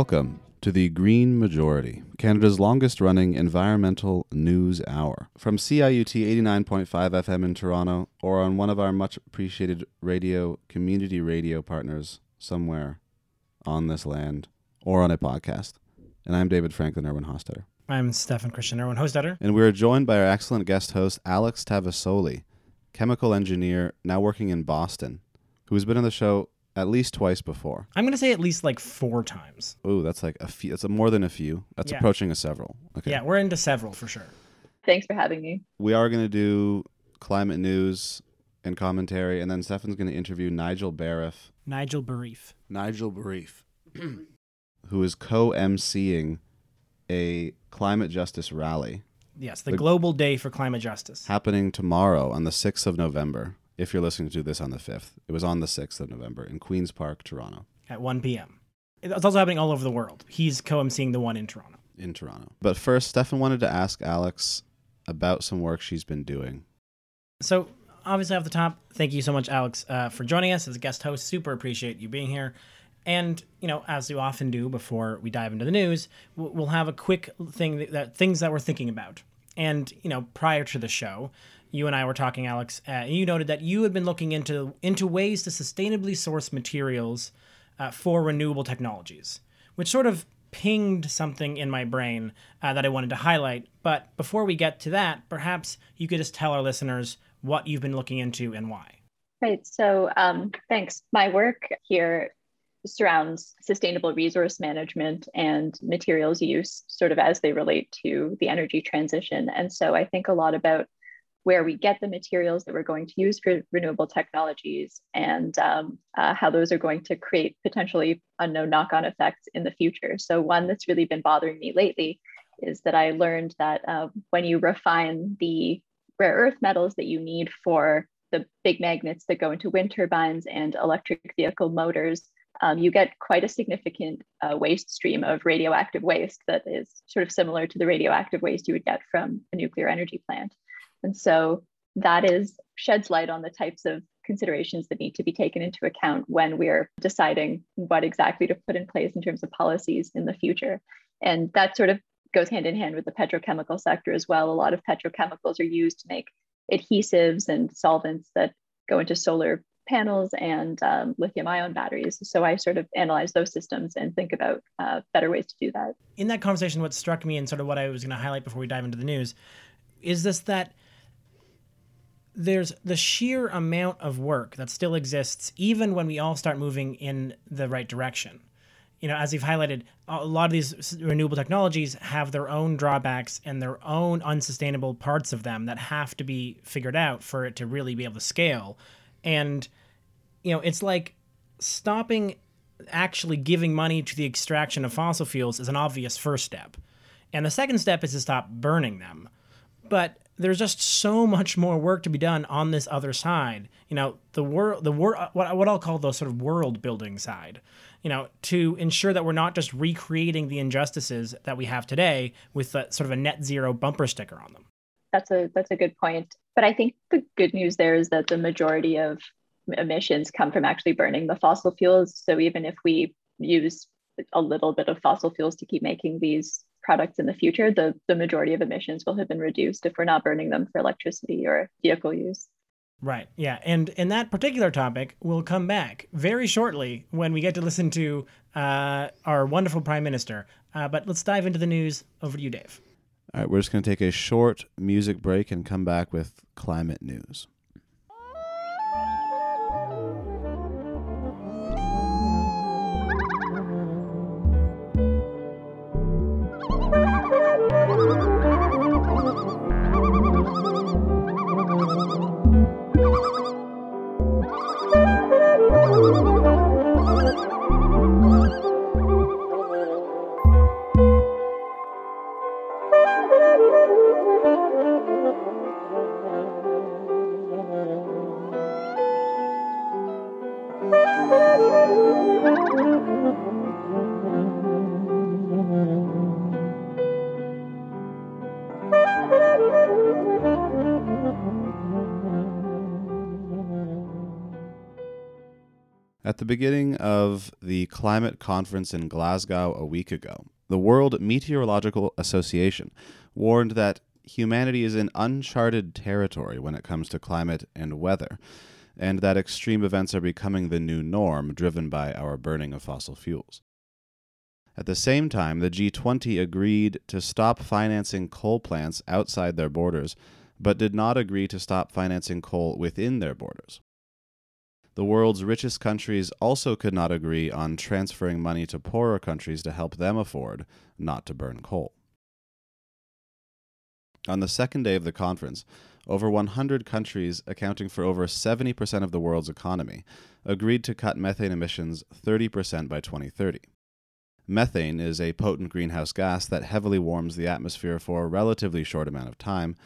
Welcome to the Green Majority, Canada's longest running environmental news hour. From CIUT 89.5 FM in Toronto, or on one of our much appreciated radio, community radio partners somewhere on this land, or on a podcast. And I'm David Franklin Irwin Hostetter. I'm Stefan Christian Irwin Hostetter. And we're joined by our excellent guest host, Alex Tavasoli, chemical engineer now working in Boston, who has been on the show at least twice before. I'm going to say at least like four times. Ooh, that's like a few. That's a more than a few. That's Yeah. approaching a several. Okay. Yeah, we're into several for sure. Thanks for having me. We are going to do climate news and commentary, and then Stefan's going to interview Nigel Barriffe. Nigel Barriffe. Nigel Barriffe, who is co-emceeing a climate justice rally Yes, the The- Global Day for Climate Justice. happening tomorrow on the 6th of November. If you're listening to this on the 5th, it was on the 6th of November in Queen's Park, Toronto. at 1 p.m. It's also happening all over the world. He's co-emceeing the one in Toronto. in Toronto. But first, Stefan wanted to ask Alex about some work she's been doing. So, obviously, off the top, thank you so much, Alex, uh, for joining us as a guest host. Super appreciate you being here. And you know, as we often do before we dive into the news, we'll, we'll have a quick thing that, that things that we're thinking about. And you know, prior to the show, you and I were talking, Alex. Uh, and you noted that you had been looking into into ways to sustainably source materials uh, for renewable technologies, which sort of pinged something in my brain uh, that I wanted to highlight. But before we get to that, perhaps you could just tell our listeners what you've been looking into and why. Right. So um, thanks. My work here surrounds sustainable resource management and materials use, sort of as they relate to the energy transition. And so I think a lot about where we get the materials that we're going to use for renewable technologies and um, uh, how those are going to create potentially unknown knock on effects in the future. So, one that's really been bothering me lately is that I learned that uh, when you refine the rare earth metals that you need for the big magnets that go into wind turbines and electric vehicle motors, um, you get quite a significant uh, waste stream of radioactive waste that is sort of similar to the radioactive waste you would get from a nuclear energy plant. And so that is sheds light on the types of considerations that need to be taken into account when we're deciding what exactly to put in place in terms of policies in the future. And that sort of goes hand in hand with the petrochemical sector as well. A lot of petrochemicals are used to make adhesives and solvents that go into solar panels and um, lithium ion batteries. So I sort of analyze those systems and think about uh, better ways to do that. in that conversation, what struck me and sort of what I was going to highlight before we dive into the news is this that there's the sheer amount of work that still exists, even when we all start moving in the right direction. You know, as you've highlighted, a lot of these renewable technologies have their own drawbacks and their own unsustainable parts of them that have to be figured out for it to really be able to scale. And, you know, it's like stopping actually giving money to the extraction of fossil fuels is an obvious first step. And the second step is to stop burning them. But there's just so much more work to be done on this other side. You know, the world, the world, uh, what what I'll call the sort of world building side. You know, to ensure that we're not just recreating the injustices that we have today with a, sort of a net zero bumper sticker on them. That's a that's a good point. But I think the good news there is that the majority of emissions come from actually burning the fossil fuels. So even if we use a little bit of fossil fuels to keep making these products in the future, the, the majority of emissions will have been reduced if we're not burning them for electricity or vehicle use. Right. Yeah. And in that particular topic, we'll come back very shortly when we get to listen to uh, our wonderful prime minister. Uh, but let's dive into the news. Over to you, Dave. All right, we're just going to take a short music break and come back with climate news. The beginning of the climate conference in Glasgow a week ago, the World Meteorological Association warned that humanity is in uncharted territory when it comes to climate and weather, and that extreme events are becoming the new norm driven by our burning of fossil fuels. At the same time, the G20 agreed to stop financing coal plants outside their borders, but did not agree to stop financing coal within their borders. The world's richest countries also could not agree on transferring money to poorer countries to help them afford not to burn coal. On the second day of the conference, over 100 countries, accounting for over 70% of the world's economy, agreed to cut methane emissions 30% by 2030. Methane is a potent greenhouse gas that heavily warms the atmosphere for a relatively short amount of time,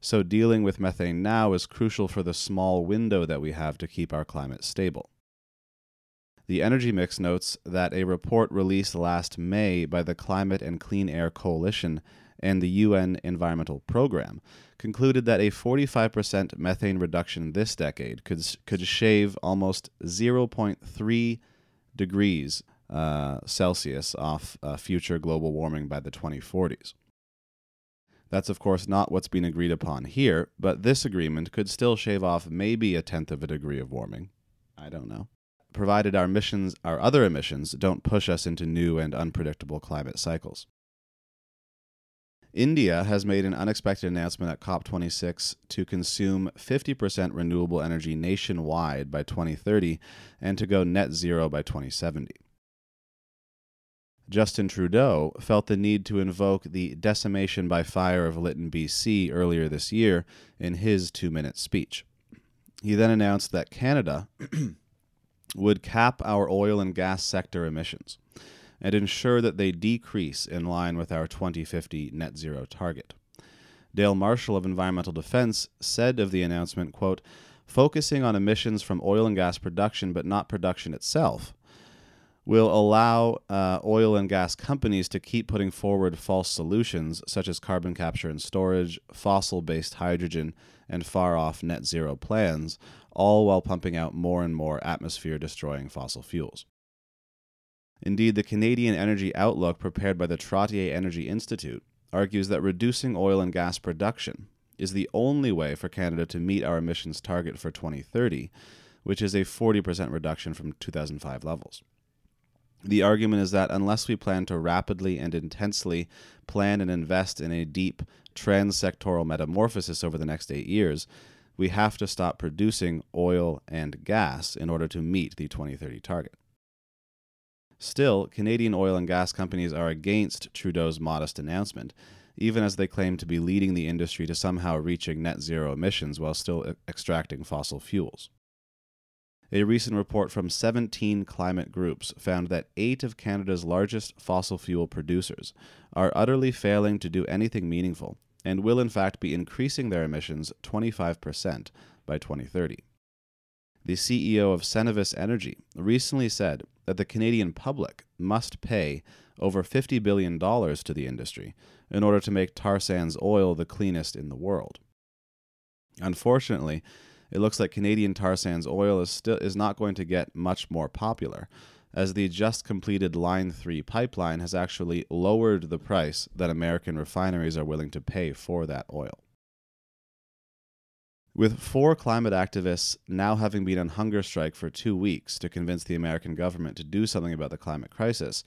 so dealing with methane now is crucial for the small window that we have to keep our climate stable. The Energy Mix notes that a report released last May by the Climate and Clean Air Coalition and the UN Environmental Program concluded that a 45% methane reduction this decade could, could shave almost 0.3 degrees uh, Celsius off uh, future global warming by the 2040s. That's, of course, not what's been agreed upon here, but this agreement could still shave off maybe a tenth of a degree of warming. I don't know. Provided our emissions, our other emissions, don't push us into new and unpredictable climate cycles. India has made an unexpected announcement at COP26 to consume 50% renewable energy nationwide by 2030 and to go net zero by 2070. Justin Trudeau felt the need to invoke the decimation by fire of Lytton, BC earlier this year in his two minute speech. He then announced that Canada would cap our oil and gas sector emissions and ensure that they decrease in line with our 2050 net zero target. Dale Marshall of Environmental Defence said of the announcement, quote, focusing on emissions from oil and gas production but not production itself will allow uh, oil and gas companies to keep putting forward false solutions such as carbon capture and storage, fossil based hydrogen, and far off net zero plans, all while pumping out more and more atmosphere destroying fossil fuels. Indeed, the Canadian Energy Outlook, prepared by the Trottier Energy Institute, argues that reducing oil and gas production is the only way for Canada to meet our emissions target for 2030, which is a 40% reduction from 2005 levels. The argument is that unless we plan to rapidly and intensely plan and invest in a deep transsectoral metamorphosis over the next eight years, we have to stop producing oil and gas in order to meet the 2030 target. Still, Canadian oil and gas companies are against Trudeau's modest announcement, even as they claim to be leading the industry to somehow reaching net zero emissions while still extracting fossil fuels. A recent report from 17 climate groups found that eight of Canada's largest fossil fuel producers are utterly failing to do anything meaningful and will in fact be increasing their emissions 25% by 2030. The CEO of Cenovus Energy recently said that the Canadian public must pay over $50 billion to the industry in order to make tar sands oil the cleanest in the world. Unfortunately, it looks like Canadian tar sands oil is still is not going to get much more popular, as the just completed Line 3 pipeline has actually lowered the price that American refineries are willing to pay for that oil. With four climate activists now having been on hunger strike for two weeks to convince the American government to do something about the climate crisis,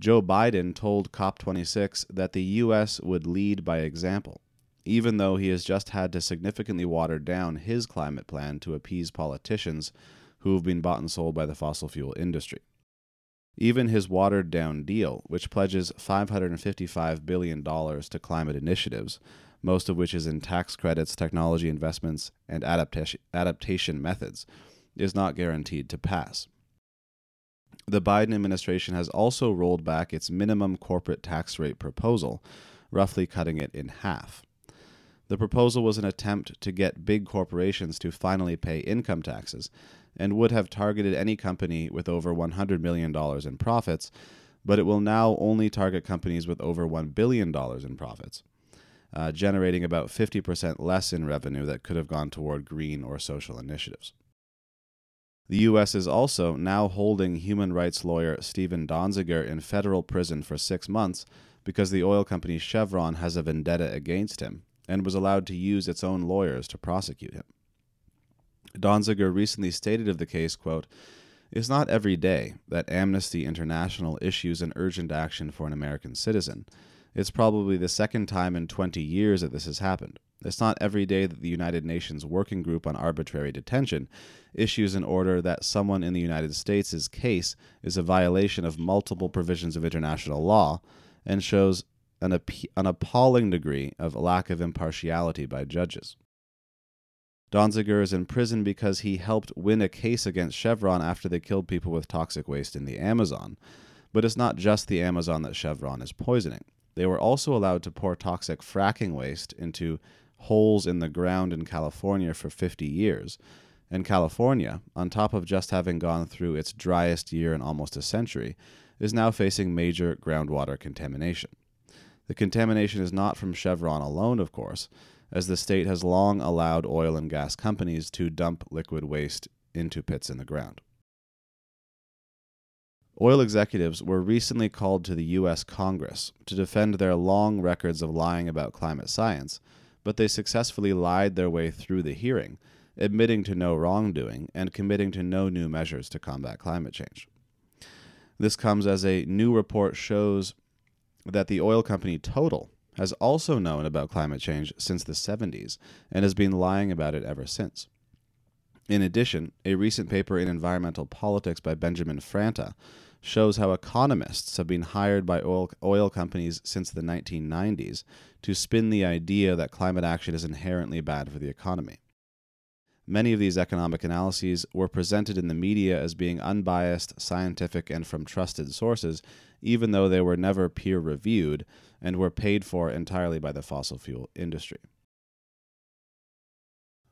Joe Biden told COP26 that the U.S. would lead by example even though he has just had to significantly water down his climate plan to appease politicians who have been bought and sold by the fossil fuel industry. Even his watered down deal, which pledges $555 billion to climate initiatives, most of which is in tax credits, technology investments, and adaptation, adaptation methods, is not guaranteed to pass. The Biden administration has also rolled back its minimum corporate tax rate proposal, roughly cutting it in half. The proposal was an attempt to get big corporations to finally pay income taxes and would have targeted any company with over $100 million in profits, but it will now only target companies with over $1 billion in profits, uh, generating about 50% less in revenue that could have gone toward green or social initiatives. The U.S. is also now holding human rights lawyer Steven Donziger in federal prison for six months because the oil company Chevron has a vendetta against him and was allowed to use its own lawyers to prosecute him. Donziger recently stated of the case, quote, It's not every day that Amnesty International issues an urgent action for an American citizen. It's probably the second time in 20 years that this has happened. It's not every day that the United Nations Working Group on Arbitrary Detention issues an order that someone in the United States' case is a violation of multiple provisions of international law and shows an, an appalling degree of lack of impartiality by judges. Donziger is in prison because he helped win a case against Chevron after they killed people with toxic waste in the Amazon. But it's not just the Amazon that Chevron is poisoning. They were also allowed to pour toxic fracking waste into holes in the ground in California for 50 years. And California, on top of just having gone through its driest year in almost a century, is now facing major groundwater contamination. The contamination is not from Chevron alone, of course, as the state has long allowed oil and gas companies to dump liquid waste into pits in the ground. Oil executives were recently called to the U.S. Congress to defend their long records of lying about climate science, but they successfully lied their way through the hearing, admitting to no wrongdoing and committing to no new measures to combat climate change. This comes as a new report shows that the oil company Total has also known about climate change since the 70s and has been lying about it ever since. In addition, a recent paper in Environmental Politics by Benjamin Franta shows how economists have been hired by oil, oil companies since the 1990s to spin the idea that climate action is inherently bad for the economy. Many of these economic analyses were presented in the media as being unbiased, scientific, and from trusted sources, even though they were never peer reviewed and were paid for entirely by the fossil fuel industry.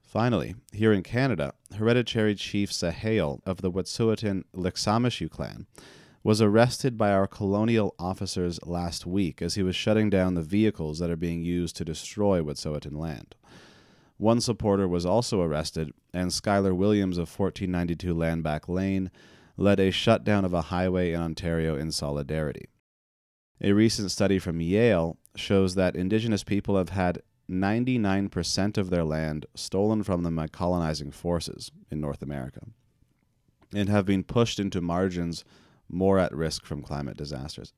Finally, here in Canada, hereditary chief Dsta'hyl of the Wet'suwet'en Likhts'amisyu clan was arrested by our colonial officers last week as he was shutting down the vehicles that are being used to destroy Wet'suwet'en land. One supporter was also arrested, and Skyler Williams of 1492 Landback Lane led a shutdown of a highway in Ontario in solidarity. A recent study from Yale shows that Indigenous people have had 99% of their land stolen from them by colonizing forces in North America and have been pushed into margins more at risk from climate disasters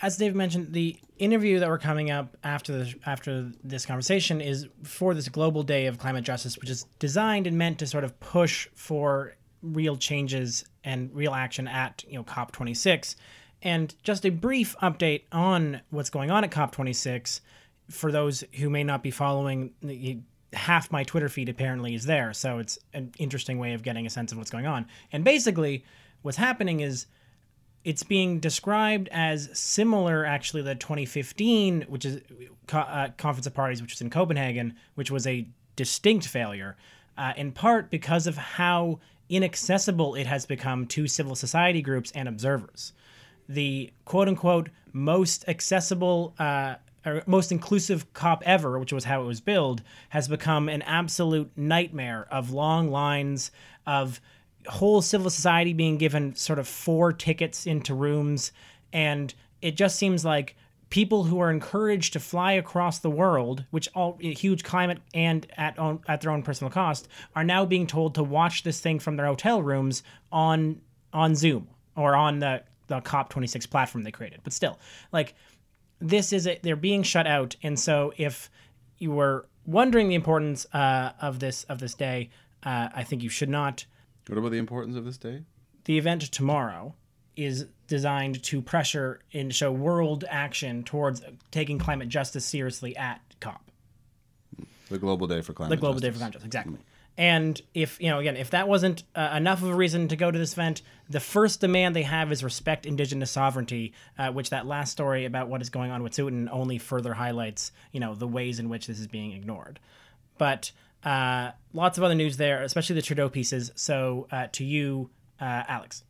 as Dave mentioned, the interview that we're coming up after this, after this conversation is for this global day of climate justice, which is designed and meant to sort of push for real changes and real action at you know COP26. And just a brief update on what's going on at COP26 for those who may not be following. Half my Twitter feed apparently is there, so it's an interesting way of getting a sense of what's going on. And basically, what's happening is it's being described as similar actually to 2015 which is uh, conference of parties which was in copenhagen which was a distinct failure uh, in part because of how inaccessible it has become to civil society groups and observers. The quote unquote most accessible uh, or most inclusive cop ever, which was how it was billed, has become an absolute nightmare of long lines of whole civil society being given sort of four tickets into rooms and it just seems like people who are encouraged to fly across the world, which all huge climate and at own, at their own personal cost, are now being told to watch this thing from their hotel rooms on on Zoom or on the the COP26 platform they created. But still, like this is a, they're being shut out, and so if you were wondering the importance uh, of this of this day, uh, I think you should not what about the importance of this day? The event tomorrow is designed to pressure and show world action towards taking climate justice seriously at COP. The global day for climate. The global justice. day for climate justice, exactly. And if you know, again, if that wasn't uh, enough of a reason to go to this event, the first demand they have is respect Indigenous sovereignty, uh, which that last story about what is going on with Wet'suwet'en only further highlights. You know, the ways in which this is being ignored. But uh, lots of other news there, especially the Trudeau pieces. So uh, to you, uh, Alex.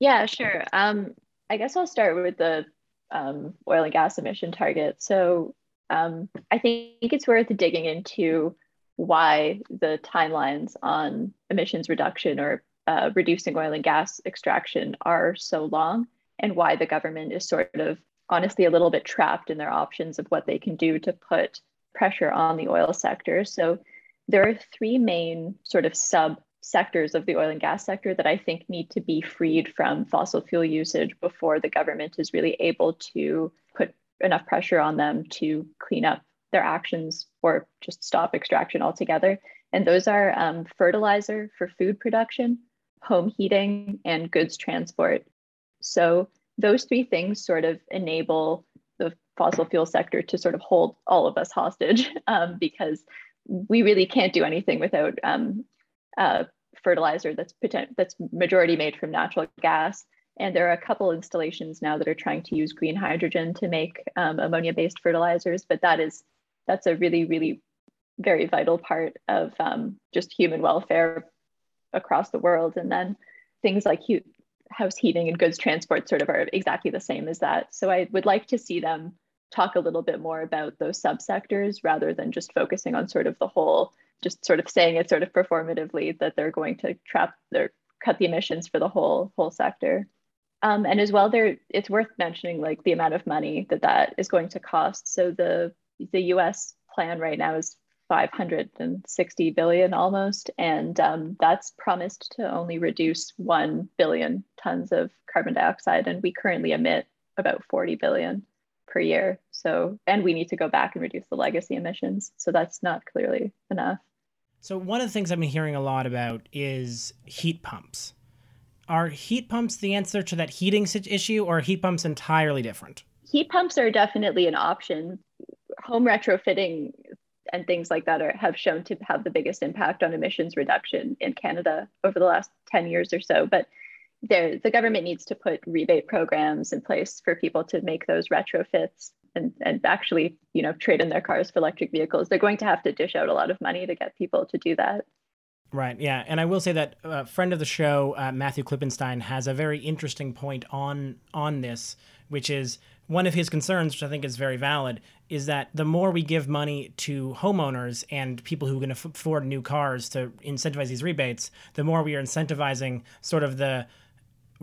Yeah, sure. Um, I guess I'll start with the um, oil and gas emission target. So um, I think it's worth digging into why the timelines on emissions reduction or uh, reducing oil and gas extraction are so long and why the government is sort of honestly a little bit trapped in their options of what they can do to put pressure on the oil sector. So there are three main sort of sub sectors of the oil and gas sector that I think need to be freed from fossil fuel usage before the government is really able to put enough pressure on them to clean up their actions or just stop extraction altogether. And those are um, fertilizer for food production, home heating, and goods transport. So those three things sort of enable the fossil fuel sector to sort of hold all of us hostage um, because we really can't do anything without um, uh, fertilizer that's potent- that's majority made from natural gas. And there are a couple installations now that are trying to use green hydrogen to make um, ammonia-based fertilizers, but that is that's a really, really very vital part of um, just human welfare across the world. And then things like hu- house heating and goods transport sort of are exactly the same as that. So I would like to see them talk a little bit more about those subsectors rather than just focusing on sort of the whole, just sort of saying it sort of performatively that they're going to trap their cut the emissions for the whole whole sector. Um, and as well, there it's worth mentioning like the amount of money that that is going to cost. So the the U.S. plan right now is 560 billion almost, and um, that's promised to only reduce 1 billion tons of carbon dioxide, and we currently emit about 40 billion per year. So, and we need to go back and reduce the legacy emissions. So that's not clearly enough. So, one of the things I've been hearing a lot about is heat pumps. Are heat pumps the answer to that heating issue, or are heat pumps entirely different? Heat pumps are definitely an option. Home retrofitting and things like that are, have shown to have the biggest impact on emissions reduction in Canada over the last 10 years or so. But there, the government needs to put rebate programs in place for people to make those retrofits and, and actually, you know, trade in their cars for electric vehicles. They're going to have to dish out a lot of money to get people to do that. Right. Yeah, and I will say that a friend of the show, uh, Matthew Klippenstein, has a very interesting point on on this, which is one of his concerns, which I think is very valid, is that the more we give money to homeowners and people who can afford new cars to incentivize these rebates, the more we are incentivizing sort of the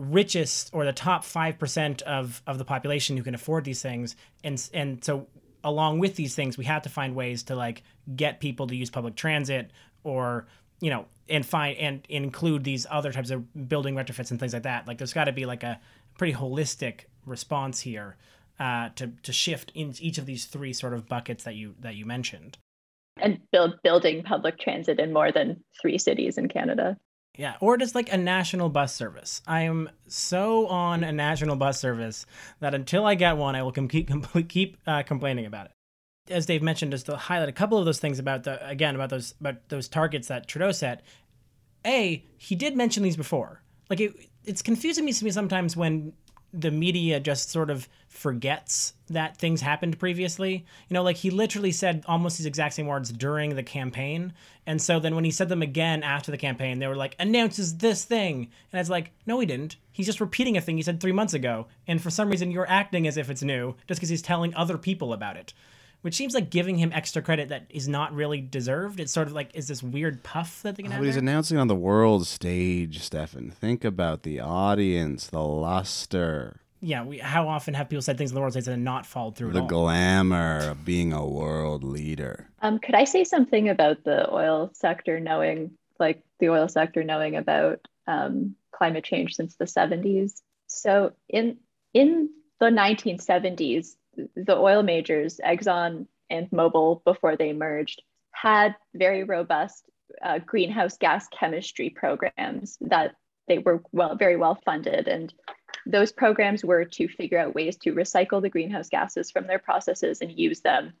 richest or the top 5% of, of the population who can afford these things. And, and so along with these things, we have to find ways to like get people to use public transit or, you know, and find and include these other types of building retrofits and things like that. Like there's got to be like a pretty holistic response here uh, to to shift in each of these three sort of buckets that you that you mentioned. And build building public transit in more than three cities in Canada. Yeah, or just like a national bus service. I am so on a national bus service that until I get one, I will keep keep uh, complaining about it. As Dave mentioned, just to highlight a couple of those things about the again about those about those targets that Trudeau set. A, he did mention these before. Like it, it's confusing me to me sometimes when the media just sort of forgets that things happened previously. You know, like he literally said almost these exact same words during the campaign. And so then when he said them again after the campaign, they were like, announces this thing. And it's like, no, he didn't. He's just repeating a thing he said three months ago. And for some reason, you're acting as if it's new just because he's telling other people about it. Which seems like giving him extra credit that is not really deserved. It's sort of like is this weird puff that they can oh, have. But he's there? announcing on the world stage, Stefan. Think about the audience, the luster yeah, we, how often have people said things in the world stage and not followed through? The glamour of being a world leader. Um, could I say something about the oil sector knowing, like the oil sector knowing about um, climate change since the 70s? So in in the 1970s, the oil majors, Exxon and Mobil, before they merged, had very robust uh, greenhouse gas chemistry programs that they were well, very well funded and those programs were to figure out ways to recycle the greenhouse gases from their processes and use them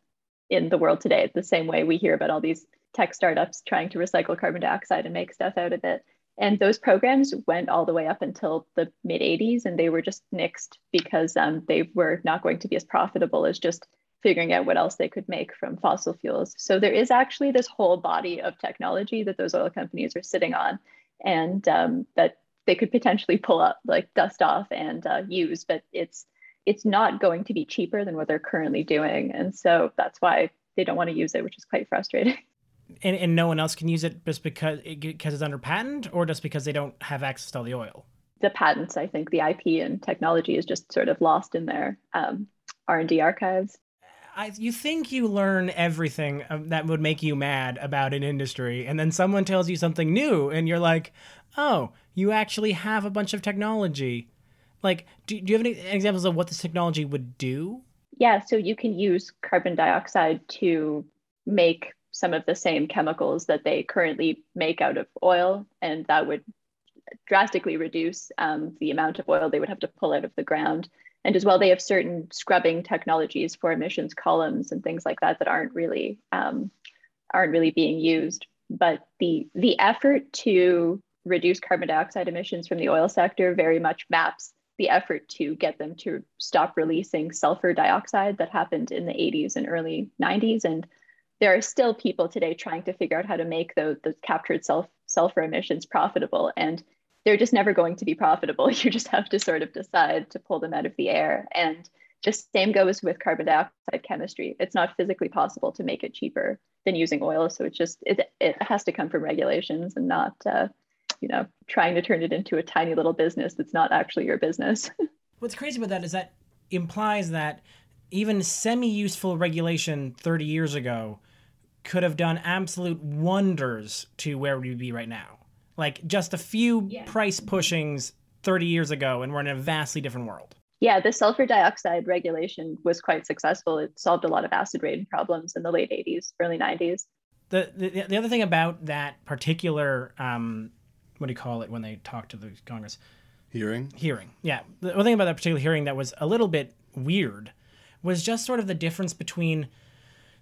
in the world today. The same way we hear about all these tech startups trying to recycle carbon dioxide and make stuff out of it. And those programs went all the way up until the mid 80s, and they were just nixed because um, they were not going to be as profitable as just figuring out what else they could make from fossil fuels. So there is actually this whole body of technology that those oil companies are sitting on, and um, that they could potentially pull up like dust off and uh, use, but it's it's not going to be cheaper than what they're currently doing, and so that's why they don't want to use it, which is quite frustrating. and, and no one else can use it just because it, because it's under patent, or just because they don't have access to all the oil? The patents, I think, the IP and technology is just sort of lost in their um, R and D archives. I, you think you learn everything um, that would make you mad about an industry, and then someone tells you something new, and you're like, "Oh, you actually have a bunch of technology." Like, do, do you have any examples of what this technology would do? Yeah, so you can use carbon dioxide to make some of the same chemicals that they currently make out of oil, and that would drastically reduce um, the amount of oil they would have to pull out of the ground. And as well, they have certain scrubbing technologies for emissions columns and things like that that aren't really um, aren't really being used. But the the effort to reduce carbon dioxide emissions from the oil sector very much maps the effort to get them to stop releasing sulfur dioxide that happened in the 80s and early 90s. And there are still people today trying to figure out how to make those, those captured sulf- sulfur emissions profitable. And they're just never going to be profitable. You just have to sort of decide to pull them out of the air. And just same goes with carbon dioxide chemistry. It's not physically possible to make it cheaper than using oil. So it's just, it, it has to come from regulations and not, uh, you know, trying to turn it into a tiny little business that's not actually your business. What's crazy about that is that implies that even semi-useful regulation 30 years ago could have done absolute wonders to where we'd be right now. Like just a few yeah. price pushings 30 years ago, and we're in a vastly different world. Yeah, the sulfur dioxide regulation was quite successful. It solved a lot of acid rain problems in the late 80s, early 90s. The, the, the other thing about that particular um, what do you call it when they talk to the Congress? Hearing. Hearing. Yeah. The one thing about that particular hearing that was a little bit weird was just sort of the difference between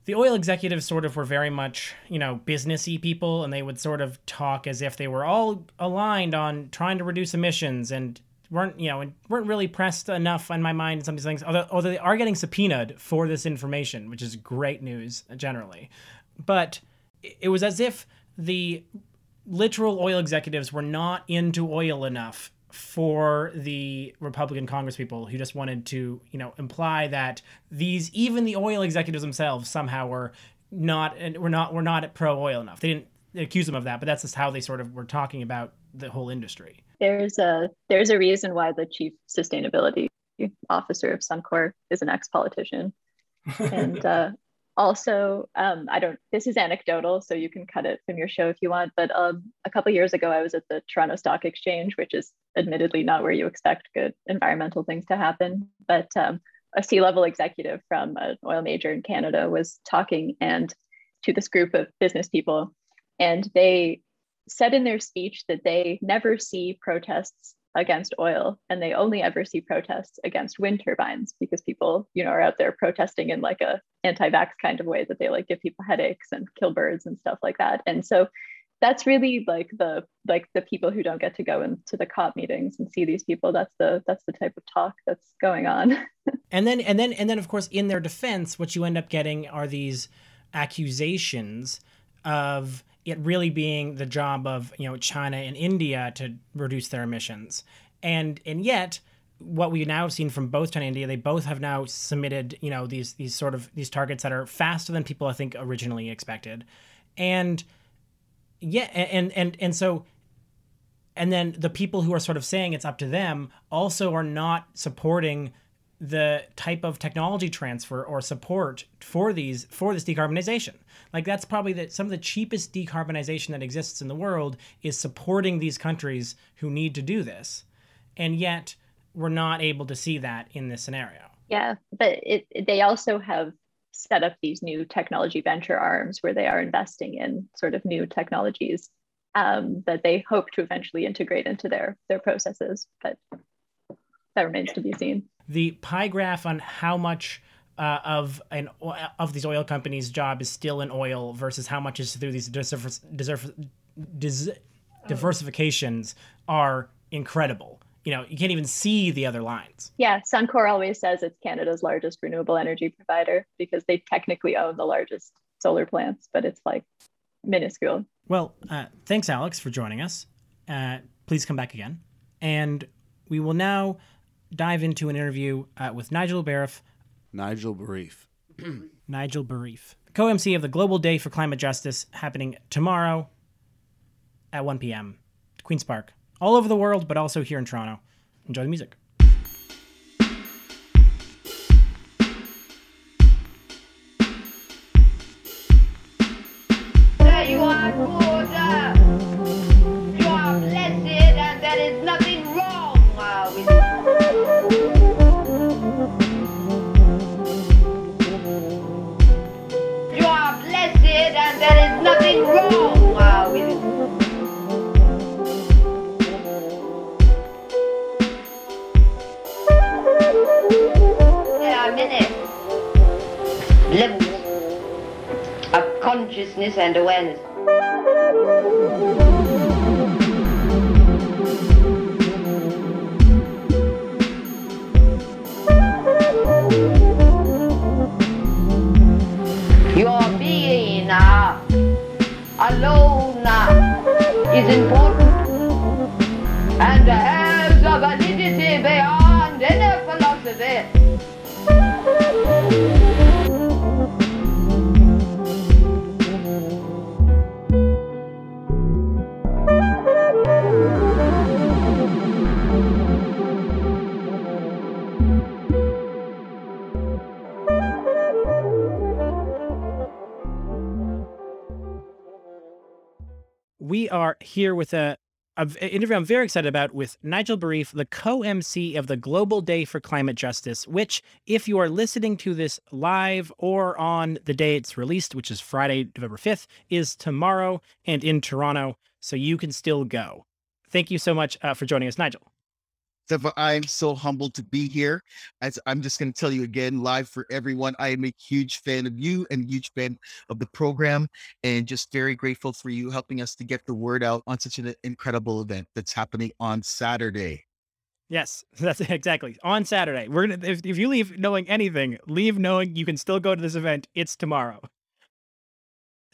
the oil executives sort of were very much, you know, businessy people and they would sort of talk as if they were all aligned on trying to reduce emissions and weren't, you know, and weren't really pressed enough on my mind in some of these things. Although, although they are getting subpoenaed for this information, which is great news uh, generally. But it was as if the literal oil executives were not into oil enough for the Republican Congresspeople who just wanted to, you know, imply that these even the oil executives themselves somehow were not and were not were not pro oil enough. They didn't accuse them of that, but that's just how they sort of were talking about the whole industry. There's a there's a reason why the chief sustainability officer of Suncor is an ex-politician, and uh, also um, i don't this is anecdotal so you can cut it from your show if you want but um, a couple years ago i was at the toronto stock exchange which is admittedly not where you expect good environmental things to happen but um, a c-level executive from an oil major in canada was talking and to this group of business people and they said in their speech that they never see protests against oil and they only ever see protests against wind turbines because people you know are out there protesting in like a anti-vax kind of way that they like give people headaches and kill birds and stuff like that. And so that's really like the like the people who don't get to go into the cop meetings and see these people that's the that's the type of talk that's going on. And then and then and then of course in their defense what you end up getting are these accusations of it really being the job of you know China and India to reduce their emissions, and and yet what we now have seen from both China and India, they both have now submitted you know these these sort of these targets that are faster than people I think originally expected, and yeah, and and and so. And then the people who are sort of saying it's up to them also are not supporting the type of technology transfer or support for these for this decarbonization. Like that's probably that some of the cheapest decarbonization that exists in the world is supporting these countries who need to do this. And yet we're not able to see that in this scenario. Yeah, but it, they also have set up these new technology venture arms where they are investing in sort of new technologies um, that they hope to eventually integrate into their their processes. But that remains to be seen the pie graph on how much uh, of an of these oil companies' job is still in oil versus how much is through these deserf, des, diversifications are incredible. You know, you can't even see the other lines. Yeah, Suncor always says it's Canada's largest renewable energy provider because they technically own the largest solar plants, but it's like minuscule. Well, uh, thanks, Alex, for joining us. Uh, please come back again. And we will now dive into an interview uh, with Nigel Barriffe. Nigel Barriffe. Nigel Barriffe. co MC of the Global Day for Climate Justice happening tomorrow at 1 p.m. Queen's Park. All over the world, but also here in Toronto. Enjoy the music. Are here with a, a v- interview I'm very excited about with Nigel Barriffe, the co-MC of the Global Day for Climate Justice, which, if you are listening to this live or on the day it's released, which is Friday, November 5th, is tomorrow and in Toronto, so you can still go. Thank you so much uh, for joining us, Nigel. Steph, I'm so humbled to be here. As I'm just going to tell you again, live for everyone. I am a huge fan of you and huge fan of the program, and just very grateful for you helping us to get the word out on such an incredible event that's happening on Saturday. Yes, that's exactly on Saturday. We're gonna if, if you leave knowing anything, leave knowing you can still go to this event. It's tomorrow.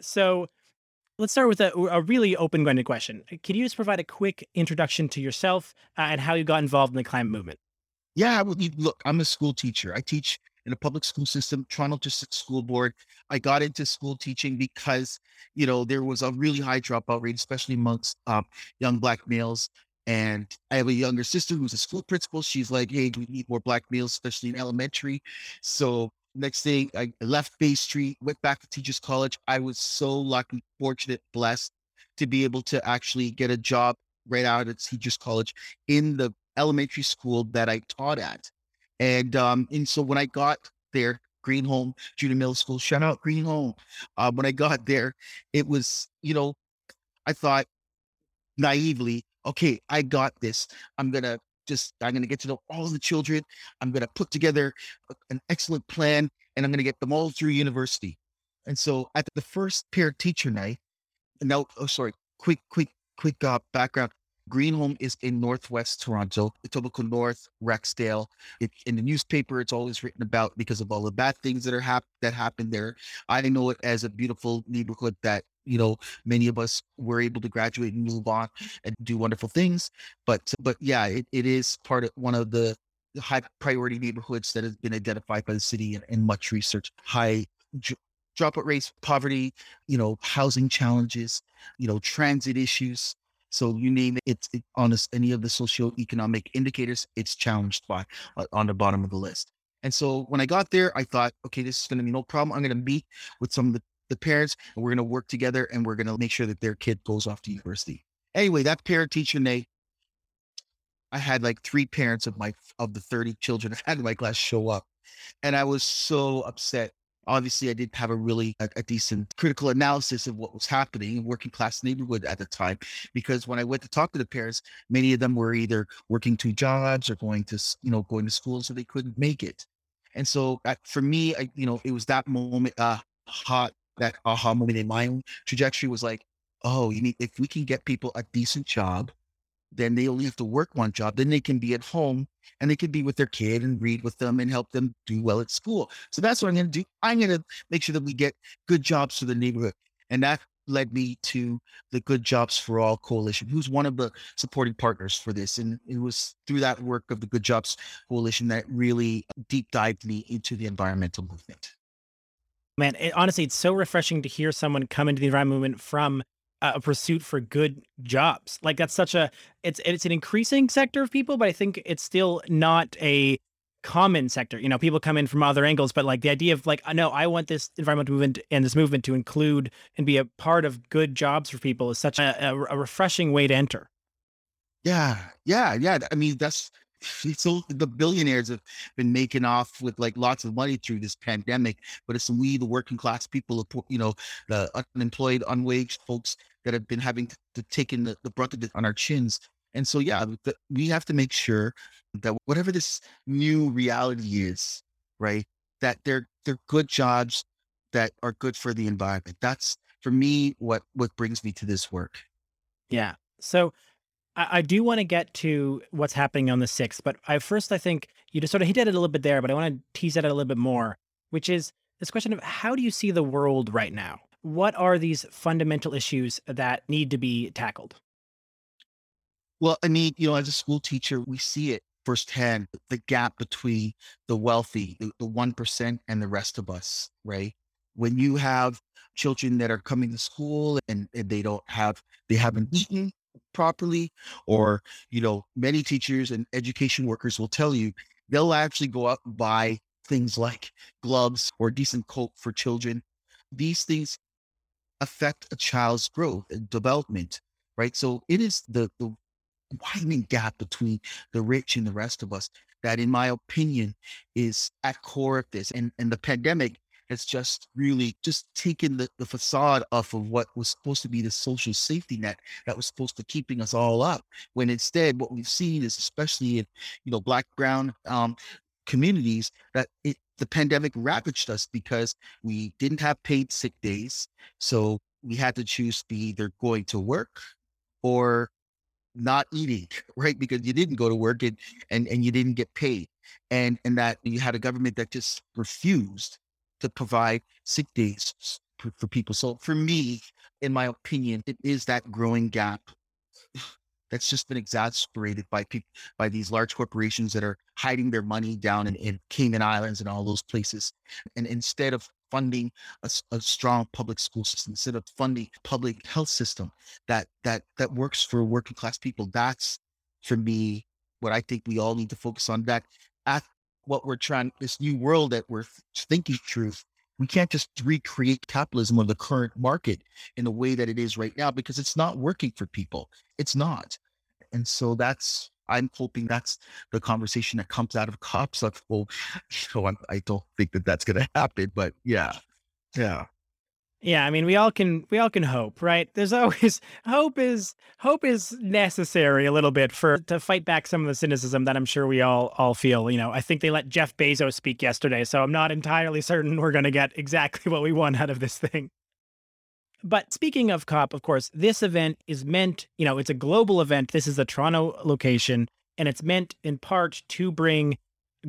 So, let's start with a, a really open-ended question. Can you just provide a quick introduction to yourself uh, and how you got involved in the climate movement? Yeah, well, look, I'm a school teacher. I teach in a public school system, Toronto District School Board. I got into school teaching because, you know, there was a really high dropout rate, especially amongst um, young black males. And I have a younger sister who's a school principal. She's like, hey, we need more black males, especially in elementary. So next thing, I left Bay Street, went back to Teachers College. I was so lucky, fortunate, blessed to be able to actually get a job right out at Teachers College in the elementary school that I taught at. And um, and so when I got there, Greenholme Junior Middle School, shout out Greenholme. Uh, when I got there, it was, you know, I thought naively, okay, I got this. I'm gonna just I'm gonna get to know all the children. I'm gonna put together a- an excellent plan, and I'm gonna get them all through university. And so at the first parent teacher night, now oh sorry, quick, quick, quick uh, background. Greenholme is in northwest Toronto, Etobicoke North, Rexdale. It, in the newspaper, it's always written about because of all the bad things that are hap- that happen there. I know it as a beautiful neighborhood that you know many of us were able to graduate and move on and do wonderful things. But but yeah, it, it is part of one of the high priority neighborhoods that has been identified by the city and, and much research. High dr- dropout rates, poverty, you know, housing challenges, you know, transit issues. So you name it, it's it, on this, any of the socioeconomic indicators, it's challenged by uh, on the bottom of the list. And so when I got there, I thought, okay, this is going to be no problem. I'm going to meet with some of the, the parents and we're going to work together and we're going to make sure that their kid goes off to university. Anyway, that parent teacher night, I had like three parents of my of the 30 children I had in my class show up. And I was so upset. Obviously, I didn't have a really a, a decent critical analysis of what was happening in working class neighborhood at the time. Because when I went to talk to the parents, many of them were either working two jobs or going to you know going to school, so they couldn't make it. And so for me, I, you know, it was that moment, uh, hot that aha moment in my own trajectory was like, oh, you need if we can get people a decent job then they only have to work one job. Then they can be at home and they can be with their kid and read with them and help them do well at school. So that's what I'm going to do. I'm going to make sure that we get good jobs for the neighborhood. And that led me to the Good Jobs for All Coalition, who's one of the supporting partners for this. And it was through that work of the Good Jobs Coalition that really deep dived me into the environmental movement. Man, it, honestly, it's so refreshing to hear someone come into the environment movement from a pursuit for good jobs. Like that's such a it's it's an increasing sector of people, but I think it's still not a common sector. You know, people come in from other angles, but like the idea of like, no, I want this environmental movement and this movement to include and be a part of good jobs for people is such a, a refreshing way to enter. Yeah, yeah, yeah. I mean, that's so the billionaires have been making off with like lots of money through this pandemic, but it's we, the working class people, you know, the unemployed, unwaged folks that have been having to, to taking the, the brunt of it on our chins. And so, yeah, the, we have to make sure that whatever this new reality is, right, that they're they're good jobs that are good for the environment. That's for me what what brings me to this work. Yeah. So I, I do want to get to what's happening on the 6th, but I first, I think you just sort of hinted at it a little bit there, but I want to tease at it a little bit more, which is this question of how do you see the world right now? What are these fundamental issues that need to be tackled? Well, I mean, you know, as a school teacher, we see it firsthand the gap between the wealthy, the, the 1%, and the rest of us, right? When you have children that are coming to school and, and they don't have, they haven't eaten properly, or, you know, many teachers and education workers will tell you they'll actually go out and buy things like gloves or decent coat for children. These things affect a child's growth and development, right? So it is the, the widening gap between the rich and the rest of us that in my opinion is at core of this and and the pandemic has just really just taken the, the facade off of what was supposed to be the social safety net that was supposed to keeping us all up when instead what we've seen is especially in you know black brown um, communities that it the pandemic ravaged us because we didn't have paid sick days so we had to choose to be either going to work or not eating, right? Because you didn't go to work and and, and you didn't get paid. And and that you had a government that just refused to provide sick days for, for people. So for me, in my opinion, it is that growing gap that's just been exasperated by people by these large corporations that are hiding their money down in, in Cayman Islands and all those places. And instead of funding a strong public school system, instead of funding public health system that that that works for working class people, that's for me what I think we all need to focus on. That at what we're trying this new world that we're thinking through. We can't just recreate capitalism or the current market in the way that it is right now because it's not working for people. It's not. And so that's I'm hoping that's the conversation that comes out of cops. Like, well, so I'm, I don't think that that's going to happen, but yeah, yeah, Yeah, I mean, we all can we all can hope, right? There's always hope is hope is necessary a little bit for to fight back some of the cynicism that I'm sure we all all feel. You know, I think they let Jeff Bezos speak yesterday, so I'm not entirely certain we're going to get exactly what we want out of this thing. But speaking of COP, of course, this event is meant, you know, it's a global event. This is the Toronto location, and it's meant in part to bring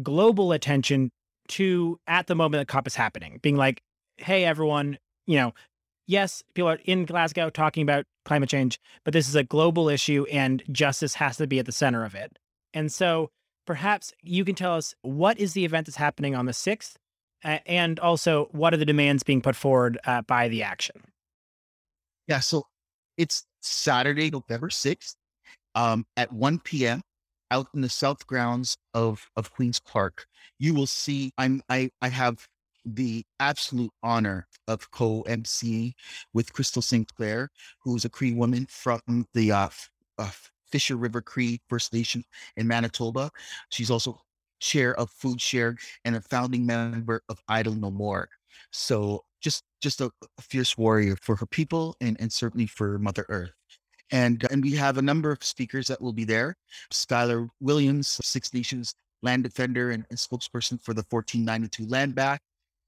global attention to at the moment that COP is happening, being like, hey, everyone, you know, yes, people are in Glasgow talking about climate change, but this is a global issue and justice has to be at the center of it. And so perhaps you can tell us what is the event that's happening on the 6th, uh, and also what are the demands being put forward uh, by the action? yeah. So it's Saturday, November 6th um, at 1 p.m. out in the south grounds of, of Queen's Park. You will see I'm I, I have the absolute honor of co-MC with Crystal Sinclair, who is a Cree woman from the uh, uh, Fisher River Cree First Nation in Manitoba. She's also chair of Food Share and a founding member of Idle No More. So just just a, a fierce warrior for her people and, and certainly for Mother Earth. And and we have a number of speakers that will be there. Skyler Williams, Six Nations land defender and, and spokesperson for the 1492 land back.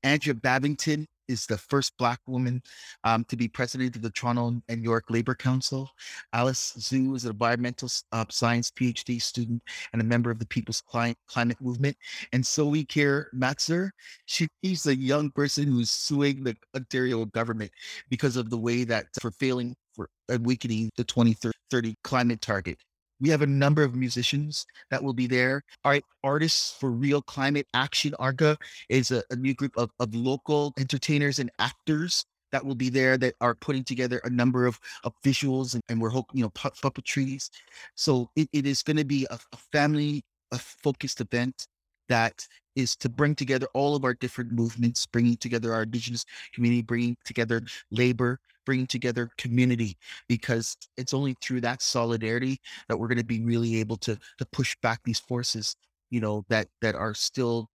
Andrea Babbington is the first Black woman um, to be president of the Toronto and York Labor Council. Alice Zhu is an environmental uh, science PhD student and a member of the People's Cli- Climate Movement. And Zoe Keary-Matzner, she, she's a young person who's suing the Ontario government because of the way that for failing for weakening the 2030 climate target. We have a number of musicians that will be there. All right, Artists for Real Climate Action, ARCA, is a, a new group of, of local entertainers and actors that will be there that are putting together a number of, of visuals and, and we're hoping, you know, pu- puppetries. So it, it is going to be a, a family a focused event that is to bring together all of our different movements, bringing together our indigenous community, bringing together labor, bringing together community, because it's only through that solidarity that we're going to be really able to to push back these forces, you know, that that are still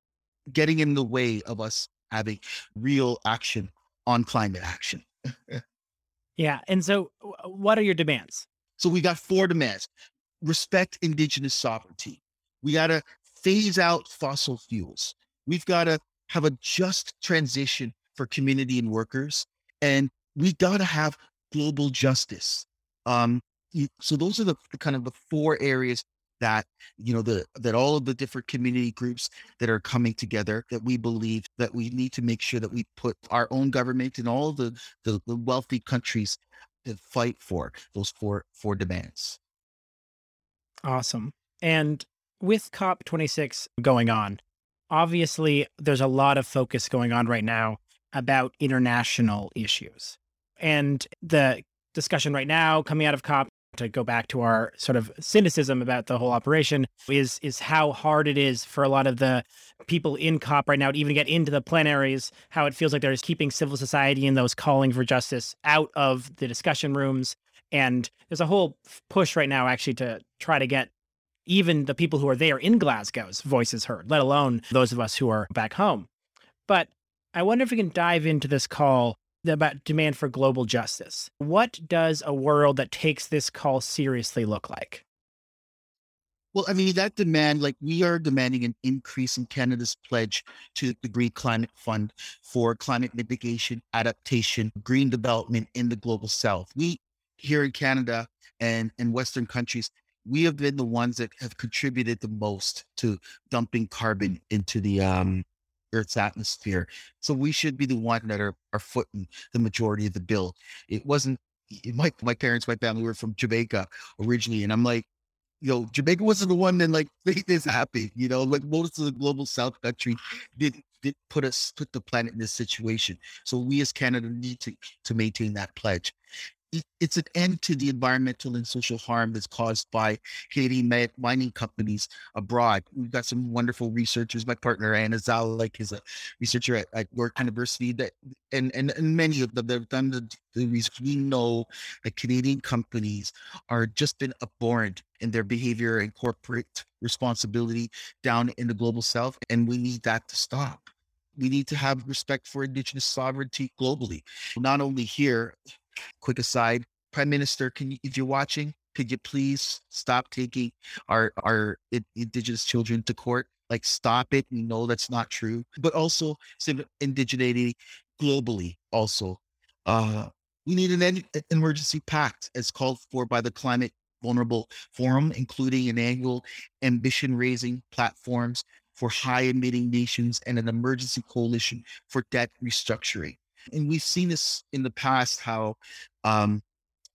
getting in the way of us having real action on climate action. Yeah. And so, uh, what are your demands? So we got four demands: respect indigenous sovereignty. We got to phase out fossil fuels. We've got to have a just transition for community and workers, and we've got to have global justice. Um, so those are the, the kind of the four areas that you know the that all of the different community groups that are coming together that we believe that we need to make sure that we put our own government and all the the, the wealthy countries to fight for those four four demands. Awesome. And with COP26 going on, obviously there's a lot of focus going on right now about international issues. And the discussion right now coming out of COP to go back to our sort of cynicism about the whole operation is is how hard it is for a lot of the people in COP right now to even get into the plenaries, how it feels like they're just keeping civil society and those calling for justice out of the discussion rooms. And there's a whole push right now actually to try to get even the people who are there in Glasgow's voices heard, let alone those of us who are back home. But I wonder if we can dive into this call about demand for global justice. What does a world that takes this call seriously look like? Well, I mean, that demand, like we are demanding an increase in Canada's pledge to the Green Climate Fund for climate mitigation, adaptation, green development in the global south. We here in Canada and in Western countries, we have been the ones that have contributed the most to dumping carbon into the um, Earth's atmosphere. So we should be the one that are, are footing the majority of the bill. It wasn't my my parents, my family were from Jamaica originally, and I'm like, you know, Jamaica wasn't the one that like made this happen. You know, like most of the global South country didn't did put us put the planet in this situation. So we as Canada need to to maintain that pledge. It- It's an end to the environmental and social harm that's caused by Canadian mining companies abroad. We've got some wonderful researchers. My partner Anna Zalik is a researcher at, at York University that and, and and many of them that have done the, the research. We know that Canadian companies are just been abhorrent in their behavior and corporate responsibility down in the global south and we need that to stop we need to have respect for indigenous sovereignty globally not only here quick aside prime minister can you if you're watching could you please stop taking our our indigenous children to court? Like stop it. We know that's not true but also indigeneity globally also. Uh we need an en- an emergency pact as called for by the climate vulnerable forum including an annual ambition raising platforms for high emitting nations and an emergency coalition for debt restructuring and we've seen this in the past how um,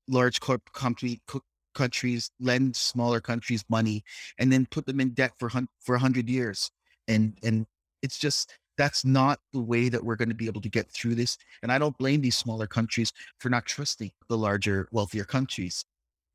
large corp company co- countries lend smaller countries money and then put them in debt for hun- for 100 years. And and it's just that's not the way that we're going to be able to get through this. And i don't blame these smaller countries for not trusting the larger wealthier countries.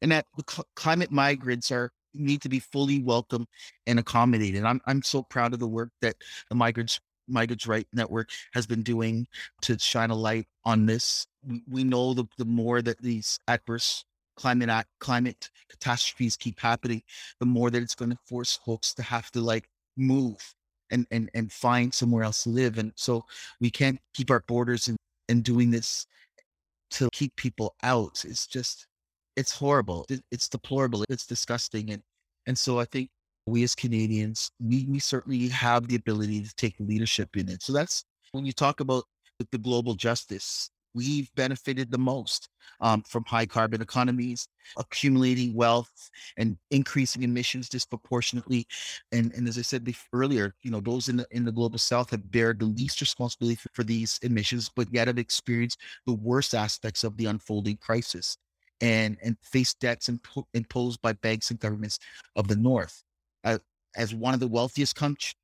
And that cl- climate migrants are need to be fully welcome and accommodated. I'm i'm so proud of the work that the migrants migrants right network has been doing to shine a light on this we, know the, the more that these adverse climate act, climate catastrophes keep happening, the more that it's going to force folks to have to like move and and and find somewhere else to live. And so we can't keep our borders and and doing this to keep people out. It's just it's horrible. It- It's deplorable. It's disgusting. And and so I think we as Canadians, we we certainly have the ability to take leadership in it. So that's when you talk about the, global justice, we've benefited the most um, from high carbon economies, accumulating wealth and increasing emissions disproportionately. And, and as I said bef- earlier, you know, those in the, in the global south have bear the least responsibility for, for these emissions, but yet have experienced the worst aspects of the unfolding crisis. and and face debts impo- imposed by banks and governments of the north. Uh, as one of the wealthiest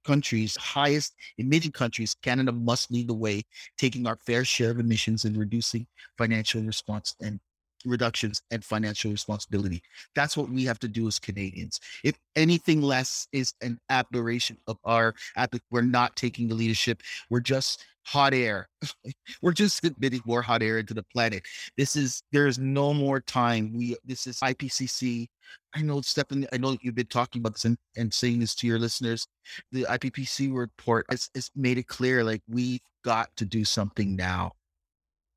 countries, highest emitting countries, Canada must lead the way, taking our fair share of emissions and reducing financial response and reductions and financial responsibility. That's what we have to do as Canadians. If anything less is an aberration of our, we're not taking the leadership. We're just hot air. we're just admitting more hot air into the planet. This is there is no more time. We this is IPCC. I know Stephen. I know you've been talking about this and, and saying this to your listeners. The IPCC report has, has made it clear. Like we've got to do something now.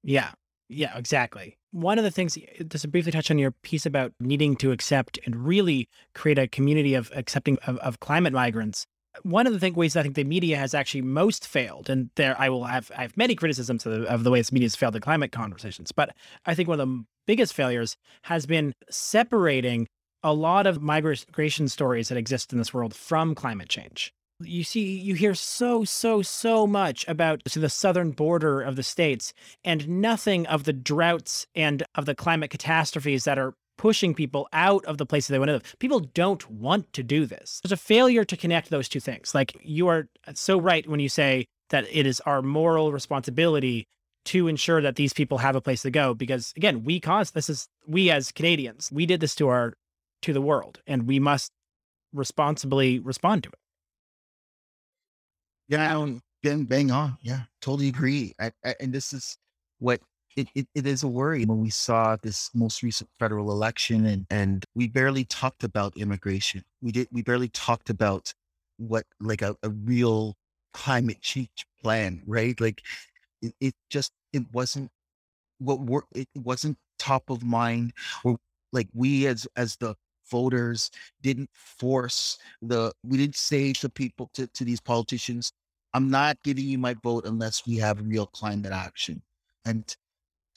Yeah, yeah, exactly. One of the things, eh, just to briefly touch on your piece about needing to accept and really create a community of accepting of, of climate migrants. One of the thing, ways I think the media has actually most failed, and there I will have I have many criticisms of the, of the ways media has failed the climate conversations, but I think one of the biggest failures has been separating a lot of migration stories that exist in this world from climate change. You see you hear so so so much about the southern border of the states and nothing of the droughts and of the climate catastrophes that are pushing people out of the places they want to live. People don't want to do this. There's a failure to connect those two things. Like you are so right when you say that it is our moral responsibility to ensure that these people have a place to go because again we caused this is we as canadians we did this to our to the world and we must responsibly respond to it yeah, um, bang, on. Yeah, totally agree. I, I, and this is what it, it, it is a worry when we saw this most recent federal election and, and we barely talked about immigration. We did we barely talked about what like a, a real climate change plan, right? Like it, it just it wasn't what were it wasn't top of mind or like we as as the voters didn't force the we didn't say to people to, to these politicians i'm not giving you my vote unless we have real climate action. And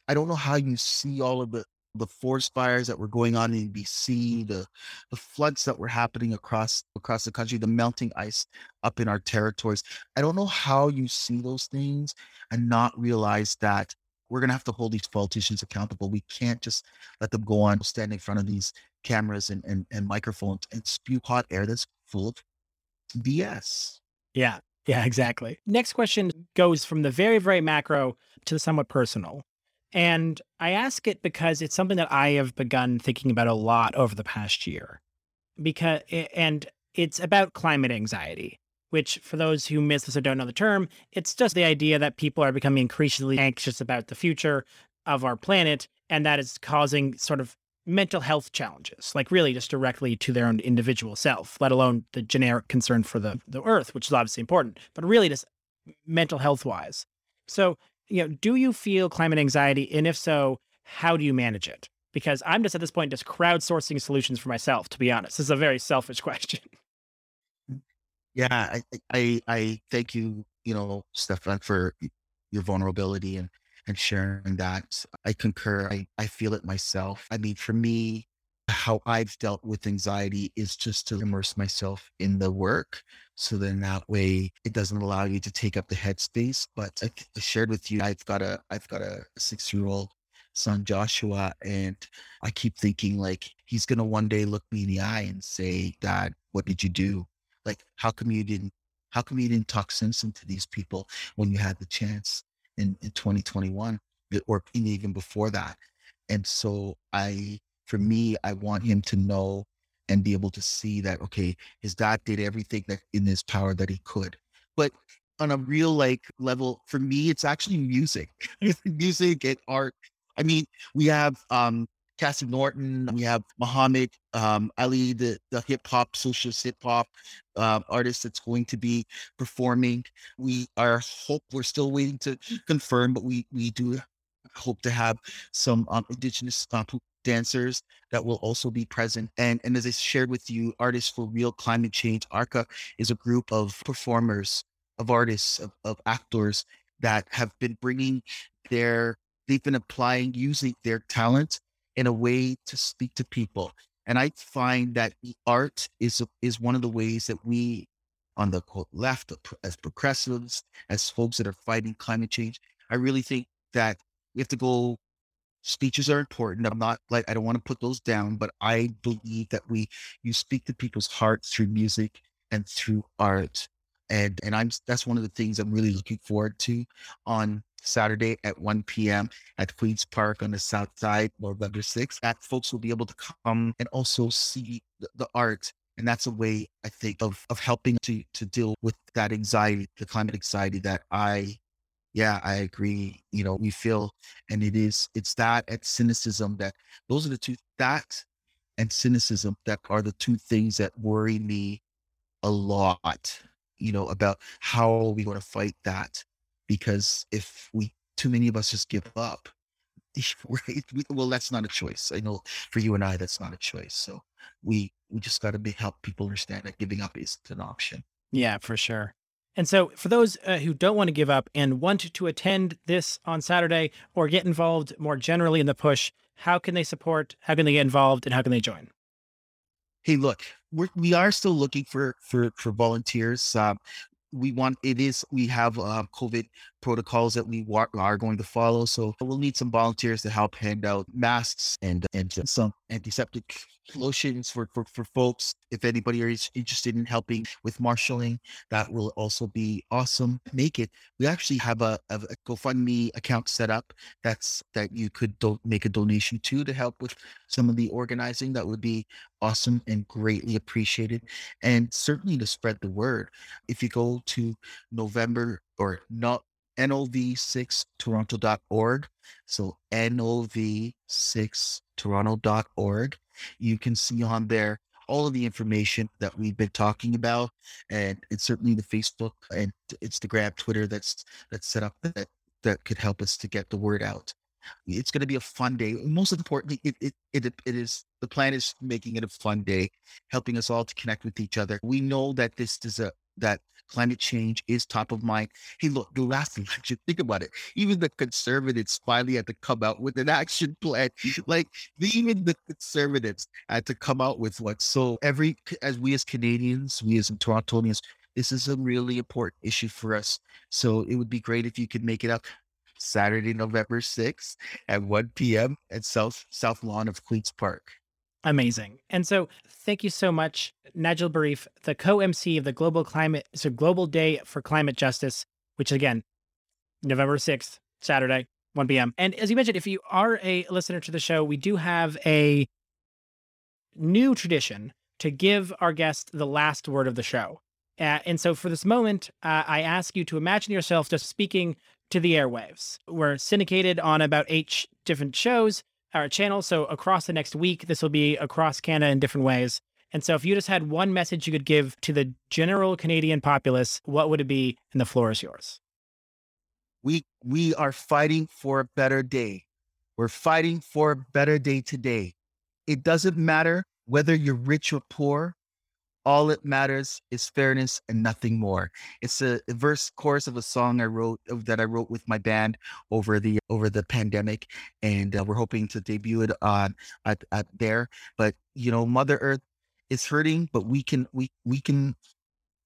i don't know how you see all of the the forest fires that were going on in bc the the floods that were happening across across the country the melting ice up in our territories. I don't know how you see those things and not realize that we're going to have to hold these politicians accountable. We can't just let them go on, stand in front of these cameras and, and, and microphones and spew hot air that's full of BS. Yeah. Yeah, exactly. Next question goes from the very, very macro to the somewhat personal. And I ask it because it's something that I have begun thinking about a lot over the past year. Because, and it's about climate anxiety, which, for those who miss this or don't know the term, it's just the idea that people are becoming increasingly anxious about the future of our planet. And that is causing sort of mental health challenges, like really just directly to their own individual self, let alone the generic concern for the, the earth, which is obviously important, but really just mental health wise. So, you know, do you feel climate anxiety? And if so, how do you manage it? Because I'm just at this point just crowdsourcing solutions for myself, to be honest. This is a very selfish question. Yeah, I I, I thank you, you know, Stefan, for your vulnerability and and sharing that. I concur. I, I feel it myself. I mean, for me, how I've dealt with anxiety is just to immerse myself in the work. So then that way it doesn't allow you to take up the headspace. But I, I shared with you, I've got a I've got a six year old son Joshua, and I keep thinking like he's gonna one day look me in the eye and say, Dad, what did you do? Like, how come you didn't how come you didn't talk sense into these people when you had the chance? in, in 2021 or even before that. And so I, for me, I want him to know and be able to see that, okay, his dad did everything that in his power that he could. But on a real like level, for me, it's actually music, music and art. I mean, we have um Cassie Norton, we have Muhammad um, Ali, the, the hip hop, socialist hip hop uh, artist that's going to be performing. We are hope we're still waiting to confirm, but we we do hope to have some um, indigenous uh, dancers that will also be present. And and as I shared with you, Artists for Real Climate Change, ARCA, is a group of performers, of artists, of, of actors that have been bringing their they've been applying using their talent in a way to speak to people. And I find that art is is one of the ways that we, on the quote left, as progressives, as folks that are fighting climate change, I really think that we have to go speeches are important. I'm not like I don't want to put those down, but I believe that we you speak to people's hearts through music and through art. And and I'm that's one of the things I'm really looking forward to on Saturday at 1 p.m. at Queens Park on the south side, November 6th. That folks will be able to come and also see the, the art and that's a way I think of of helping to to deal with that anxiety, the climate anxiety that I yeah, I agree. You know, we feel and it is it's that and cynicism that those are the two that and cynicism that are the two things that worry me a lot, you know, about how are we going to fight that? Because if we too many of us just give up, right? We, well, that's not a choice. I know for you and I, that's not a choice. So we we just got to be help people understand that giving up isn't an option. Yeah, for sure. And so, for those uh, who don't want to give up and want to attend this on Saturday or get involved more generally in the push, how can they support? How can they get involved? And how can they join? Hey, look, we're, we are still looking for for for volunteers. Um, we want it is we have uh, COVID protocols that we wa- are going to follow. So we'll need some volunteers to help hand out masks and and some antiseptic lotions for, for, for folks. If anybody is interested in helping with marshaling, that will also be awesome. Make it. We actually have a, a GoFundMe account set up that's that you could do- make a donation to to help with some of the organizing. That would be awesome and greatly appreciated. And certainly to spread the word. If you go to November or not nov6toronto.org. So nov6toronto.org. You can see on there all of the information that we've been talking about, and it's certainly the Facebook and Instagram, Twitter that's that's set up that that could help us to get the word out. It's going to be a fun day. Most importantly, it, it it it is the plan is making it a fun day, helping us all to connect with each other. We know that this is a that climate change is top of mind. Hey, look, the last election, think about it. Even the conservatives finally had to come out with an action plan. Mm. Like even the conservatives had to come out with one. So every as we as Canadians, we as Torontonians, this is a really important issue for us. So it would be great if you could make it up. Saturday, November 6th at 1 p.m. at South South Lawn of Queens Park. Amazing. And so thank you so much, Nigel Barriffe, the co-MC of the Global Climate, so Global Day for Climate Justice, which again, November 6th, Saturday, 1 p.m. And as you mentioned, if you are a listener to the show, we do have a new tradition to give our guest the last word of the show. Uh, and so for this moment, uh, I ask you to imagine yourself just speaking to the airwaves. We're syndicated on about eight different shows our channel. So across the next week, this will be across Canada in different ways. And so if you just had one message you could give to the general Canadian populace, what would it be? And the floor is yours. We we are fighting for a better day. We're fighting for a better day today. It doesn't matter whether you're rich or poor. All that matters is fairness and nothing more. It's a, verse chorus of a song I wrote that I wrote with my band over the over the pandemic, and uh, we're hoping to debut it on at, at there. But you know, Mother Earth is hurting, but we can we we can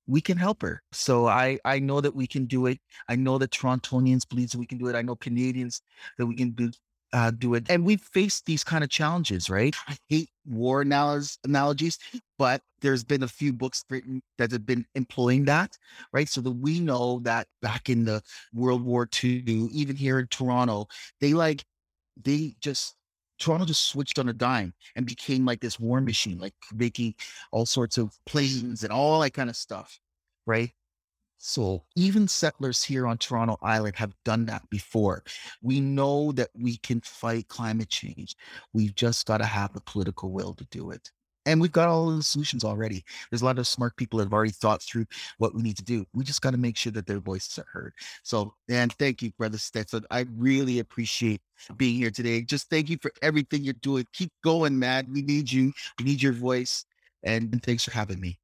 we can help her. So I I know that we can do it. I know that Torontonians believe that we can do it. I know Canadians that we can do uh, do it. And we've faced these kind of challenges, right? I hate war analogies, but there's been a few books written that have been employing that, right? So that we know that back in the World War II, even here in Toronto, they like, they just, Toronto just switched on a dime and became like this war machine, like making all sorts of planes and all that kind of stuff, right? So even settlers here on Toronto Island have done that before. We know that we can fight climate change. We've just got to have the political will to do it. And we've got all the solutions already. There's a lot of smart people that have already thought through what we need to do. We just got to make sure that their voices are heard. So, and thank you, Brother Stetson. I really appreciate being here today. Just thank you for everything you're doing. Keep going, man. We need you. We need your voice. And thanks for having me.